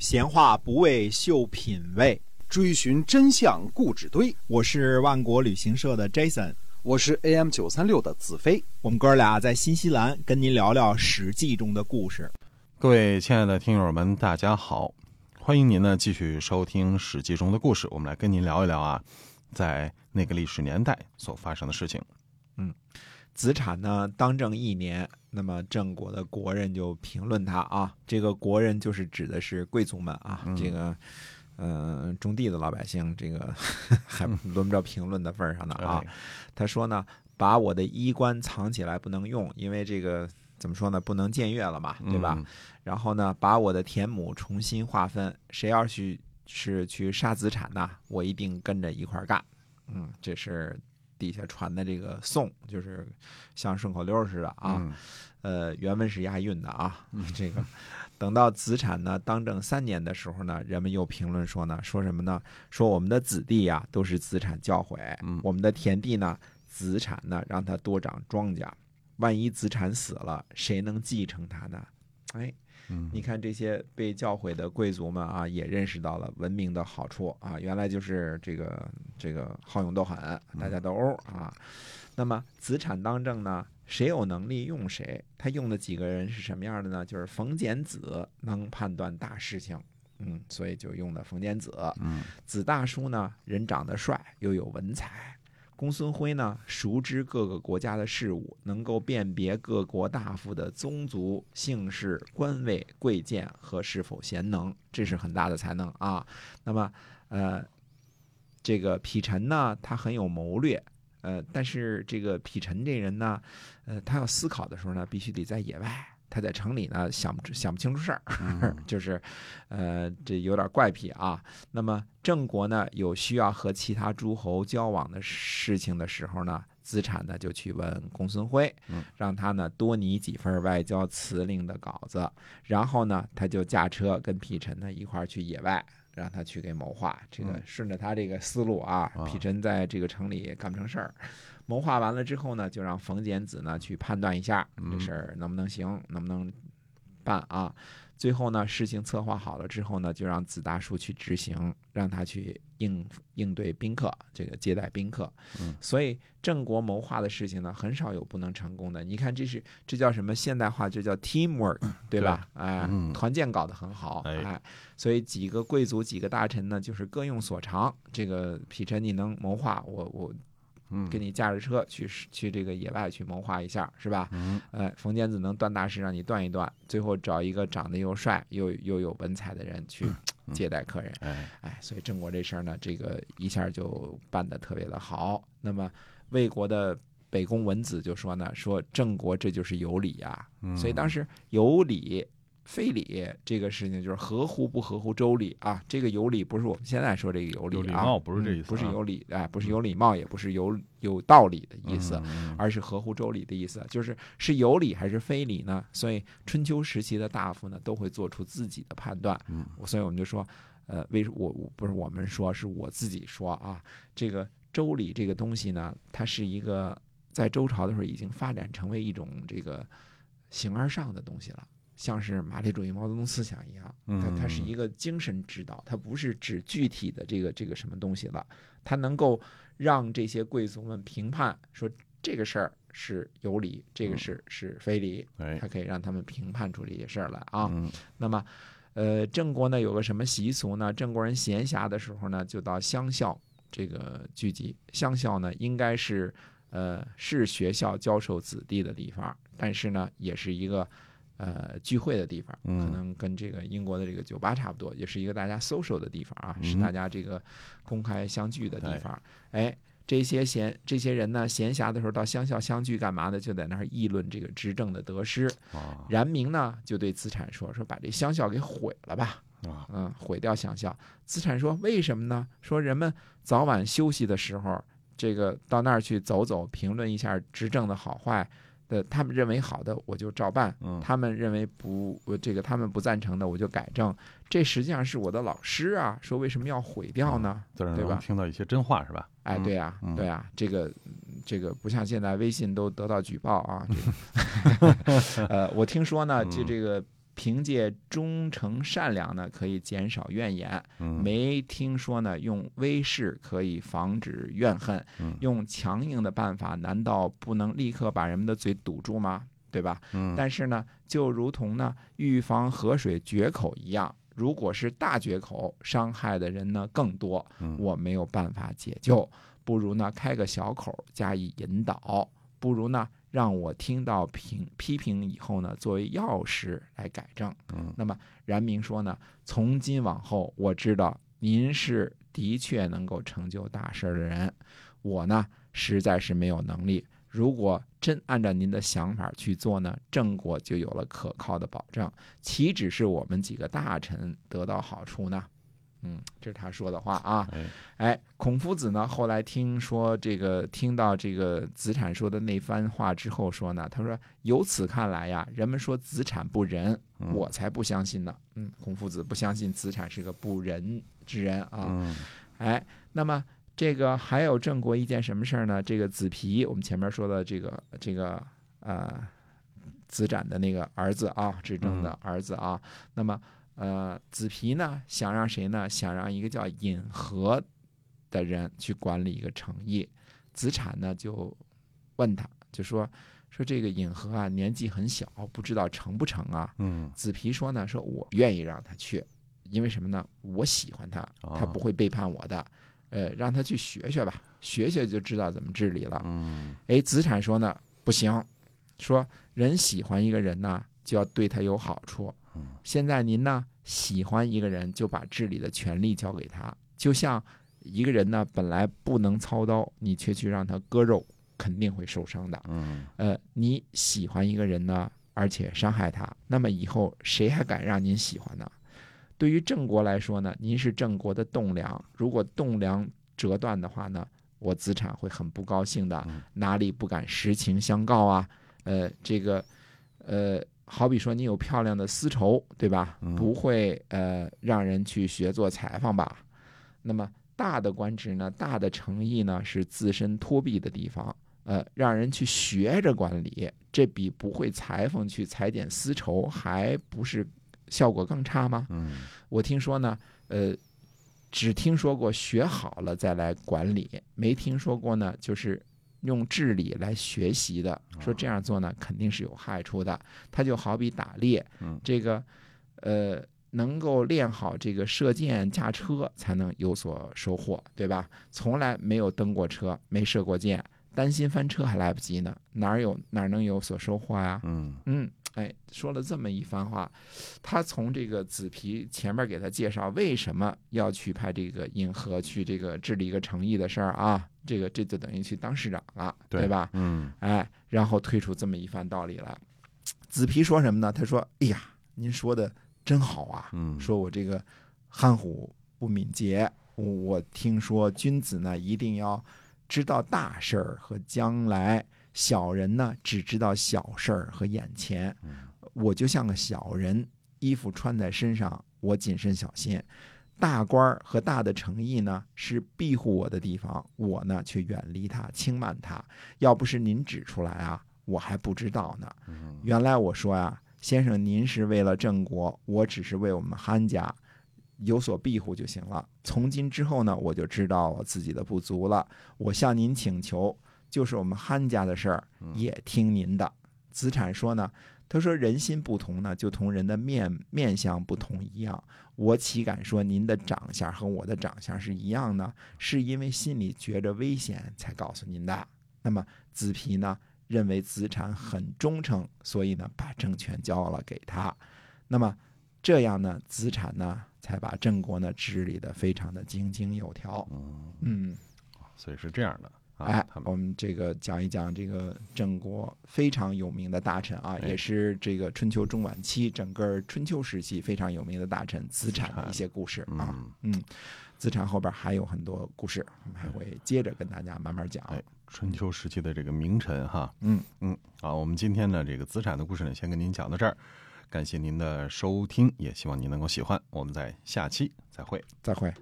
闲话不为秀品味，追寻真相故纸堆。我是万国旅行社的 Jason，我是 AM 九三六的子飞。我们哥俩在新西兰跟您聊聊《史记》中的故事。各位亲爱的听友们，大家好，欢迎您呢继续收听《史记》中的故事。我们来跟您聊一聊啊，在那个历史年代所发生的事情。嗯，子产呢当政一年，那么郑国的国人就评论他啊，这个国人就是指的是贵族们啊，这个呃种地的老百姓，这个 还轮不着评论的份儿上呢啊。他说呢，把我的衣冠藏起来不能用，因为这个怎么说呢，不能僭越了嘛，对吧？然后呢，把我的田亩重新划分，谁要去是去杀子产呢，我一定跟着一块儿干。嗯，这是。底下传的这个颂，就是像顺口溜似的啊，呃，原文是押韵的啊。这个等到子产呢当政三年的时候呢，人们又评论说呢，说什么呢？说我们的子弟呀都是子产教诲，我们的田地呢，子产呢让他多长庄稼，万一子产死了，谁能继承他呢？哎。你看这些被教诲的贵族们啊，也认识到了文明的好处啊，原来就是这个这个好勇斗狠，大家斗殴啊。那么子产当政呢，谁有能力用谁？他用的几个人是什么样的呢？就是冯简子能判断大事情，嗯，所以就用的冯简子。嗯，子大叔呢，人长得帅，又有文采。公孙辉呢，熟知各个国家的事务，能够辨别各国大夫的宗族、姓氏、官位、贵贱和是否贤能，这是很大的才能啊。那么，呃，这个匹陈呢，他很有谋略，呃，但是这个匹陈这人呢，呃，他要思考的时候呢，必须得在野外。他在城里呢，想不想不清楚事儿，就是，呃，这有点怪癖啊。那么郑国呢，有需要和其他诸侯交往的事情的时候呢，资产呢就去问公孙辉，让他呢多拟几份外交辞令的稿子，然后呢，他就驾车跟皮臣呢一块儿去野外，让他去给谋划。这个顺着他这个思路啊，皮臣在这个城里干不成事儿。谋划完了之后呢，就让冯简子呢去判断一下这事儿能不能行，能不能办啊？最后呢，事情策划好了之后呢，就让子大叔去执行，让他去应应对宾客，这个接待宾客。嗯，所以郑国谋划的事情呢，很少有不能成功的。你看，这是这叫什么现代化？这叫 teamwork，对吧？哎，团建搞得很好。哎，所以几个贵族、几个大臣呢，就是各用所长。这个匹臣，你能谋划，我我。嗯，给你驾着车去去这个野外去谋划一下，是吧？嗯，呃，冯坚子能断大事，让你断一断，最后找一个长得又帅又又有文采的人去接待客人。哎，哎，所以郑国这事儿呢，这个一下就办得特别的好。那么魏国的北宫文子就说呢，说郑国这就是有理呀。所以当时有理。非礼这个事情就是合乎不合乎周礼啊？这个有礼不是我们现在说这个有礼啊，有礼貌不是这意思，不是有礼哎，不是有礼貌，也不是有有道理的意思，而是合乎周礼的意思，就是是有理还是非礼呢？所以春秋时期的大夫呢，都会做出自己的判断。嗯，所以我们就说，呃，为我不是我们说，是我自己说啊，这个周礼这个东西呢，它是一个在周朝的时候已经发展成为一种这个形而上的东西了。像是马列主义毛泽东思想一样，它它是一个精神指导，它不是指具体的这个这个什么东西了，它能够让这些贵族们评判说这个事儿是有理，这个事是非理，它可以让他们评判出这些事儿来啊。那么，呃，郑国呢有个什么习俗呢？郑国人闲暇的时候呢，就到乡校这个聚集。乡校呢，应该是呃是学校教授子弟的地方，但是呢，也是一个。呃，聚会的地方，可能跟这个英国的这个酒吧差不多，也是一个大家 social 的地方啊，是大家这个公开相聚的地方。哎，这些闲这些人呢，闲暇的时候到乡校相聚干嘛呢？就在那儿议论这个执政的得失。然明呢，就对资产说：“说把这乡校给毁了吧。”嗯，毁掉乡校。资产说：“为什么呢？说人们早晚休息的时候，这个到那儿去走走，评论一下执政的好坏。”呃，他们认为好的我就照办，他们认为不，这个他们不赞成的我就改正。这实际上是我的老师啊，说为什么要毁掉呢？对吧？听到一些真话是吧？哎，对呀，对呀，这个这个不像现在微信都得到举报啊。呃，我听说呢，就这个凭借忠诚善良呢，可以减少怨言。嗯没听说呢，用威势可以防止怨恨嗯，用强硬的办法，难道不能立刻把人们的嘴堵住吗？对吧？嗯但是呢，就如同呢预防河水决口一样，如果是大决口，伤害的人呢更多，嗯我没有办法解救，不如呢开个小口加以引导，不如呢让我听到评批评以后呢，作为钥匙来改正。嗯那么然明说呢，从今往后，我知道您是的确能够成就大事的人，我呢实在是没有能力。如果真按照您的想法去做呢，郑国就有了可靠的保证，岂止是我们几个大臣得到好处呢？嗯，这是他说的话啊。哎哎，孔夫子呢，后来听说这个，听到这个子产说的那番话之后说呢，他说：“由此看来呀，人们说子产不仁，嗯我才不相信呢。”嗯，孔夫子不相信子产是个不仁之人啊。嗯哎，那么这个还有郑国一件什么事儿呢？这个子皮，我们前面说的这个这个呃子展的那个儿子啊，执政的儿子啊，那么呃子皮呢想让谁呢？想让一个叫尹和的人去管理一个城邑。子产呢就问他，就说说这个尹和啊年纪很小，不知道成不成啊？嗯子皮说呢，说我愿意让他去，因为什么呢？我喜欢他，他不会背叛我的。呃，让他去学学吧，学学就知道怎么治理了。嗯哎，子产说呢，不行，说人喜欢一个人呢，就要对他有好处。现在您呢喜欢一个人，就把治理的权利交给他，就像一个人呢本来不能操刀，你却去让他割肉，肯定会受伤的。嗯呃，你喜欢一个人呢，而且伤害他，那么以后谁还敢让您喜欢呢？对于郑国来说呢，您是郑国的栋梁，如果栋梁折断的话呢，我子产会很不高兴的嗯，哪里不敢实情相告啊？呃，这个，呃，好比说你有漂亮的丝绸，对吧嗯？不会呃让人去学做裁缝吧？那么大的官职呢，大的诚意呢，是自身托庇的地方。呃，让人去学着管理，这比不会裁缝去裁剪丝绸还不是效果更差吗？嗯我听说呢，呃，只听说过学好了再来管理，没听说过呢，就是用治理来学习的。说这样做呢，肯定是有害处的。它就好比打猎，嗯这个，呃。能够练好这个射箭、驾车，才能有所收获，对吧？从来没有登过车，没射过箭，担心翻车还来不及呢，哪儿有哪儿能有所收获呀？嗯嗯，哎，说了这么一番话，他从这个子皮前面给他介绍为什么要去派这个尹和去这个治理一个城邑的事儿啊，这个这就等于去当市长了，对吧？嗯哎，然后推出这么一番道理来。子皮说什么呢？他说：“哎呀，您说的真好啊，嗯说我这个憨虎不敏捷，我我听说君子呢一定要知道大事儿和将来，小人呢只知道小事儿和眼前。我就像个小人，衣服穿在身上，我谨慎小心。大官儿和大的诚意呢是庇护我的地方，我呢却远离他，轻慢他。要不是您指出来啊，我还不知道呢。原来我说呀、先生，您是为了郑国，我只是为我们憨家有所庇护就行了。从今之后呢，我就知道我自己的不足了。我向您请求，就是我们憨家的事儿，也听您的。子产说呢，他说人心不同呢，就同人的面面相不同一样。我岂敢说您的长相和我的长相是一样呢？是因为心里觉着危险才告诉您的。那么子皮呢，认为子产很忠诚，所以呢，把政权交了给他。那么这样呢，子产呢，才把郑国呢治理的非常的井井有条。嗯，所以是这样的啊，哎我们这个讲一讲这个郑国非常有名的大臣啊，哎也是这个春秋中晚期整个春秋时期非常有名的大臣子产的一些故事啊。嗯嗯，子产后边还有很多故事，我们还会接着跟大家慢慢讲。哎春秋时期的这个名臣哈，嗯嗯，好，我们今天呢这个子产的故事呢，先跟您讲到这儿，感谢您的收听，也希望您能够喜欢，我们在下期再会。再会。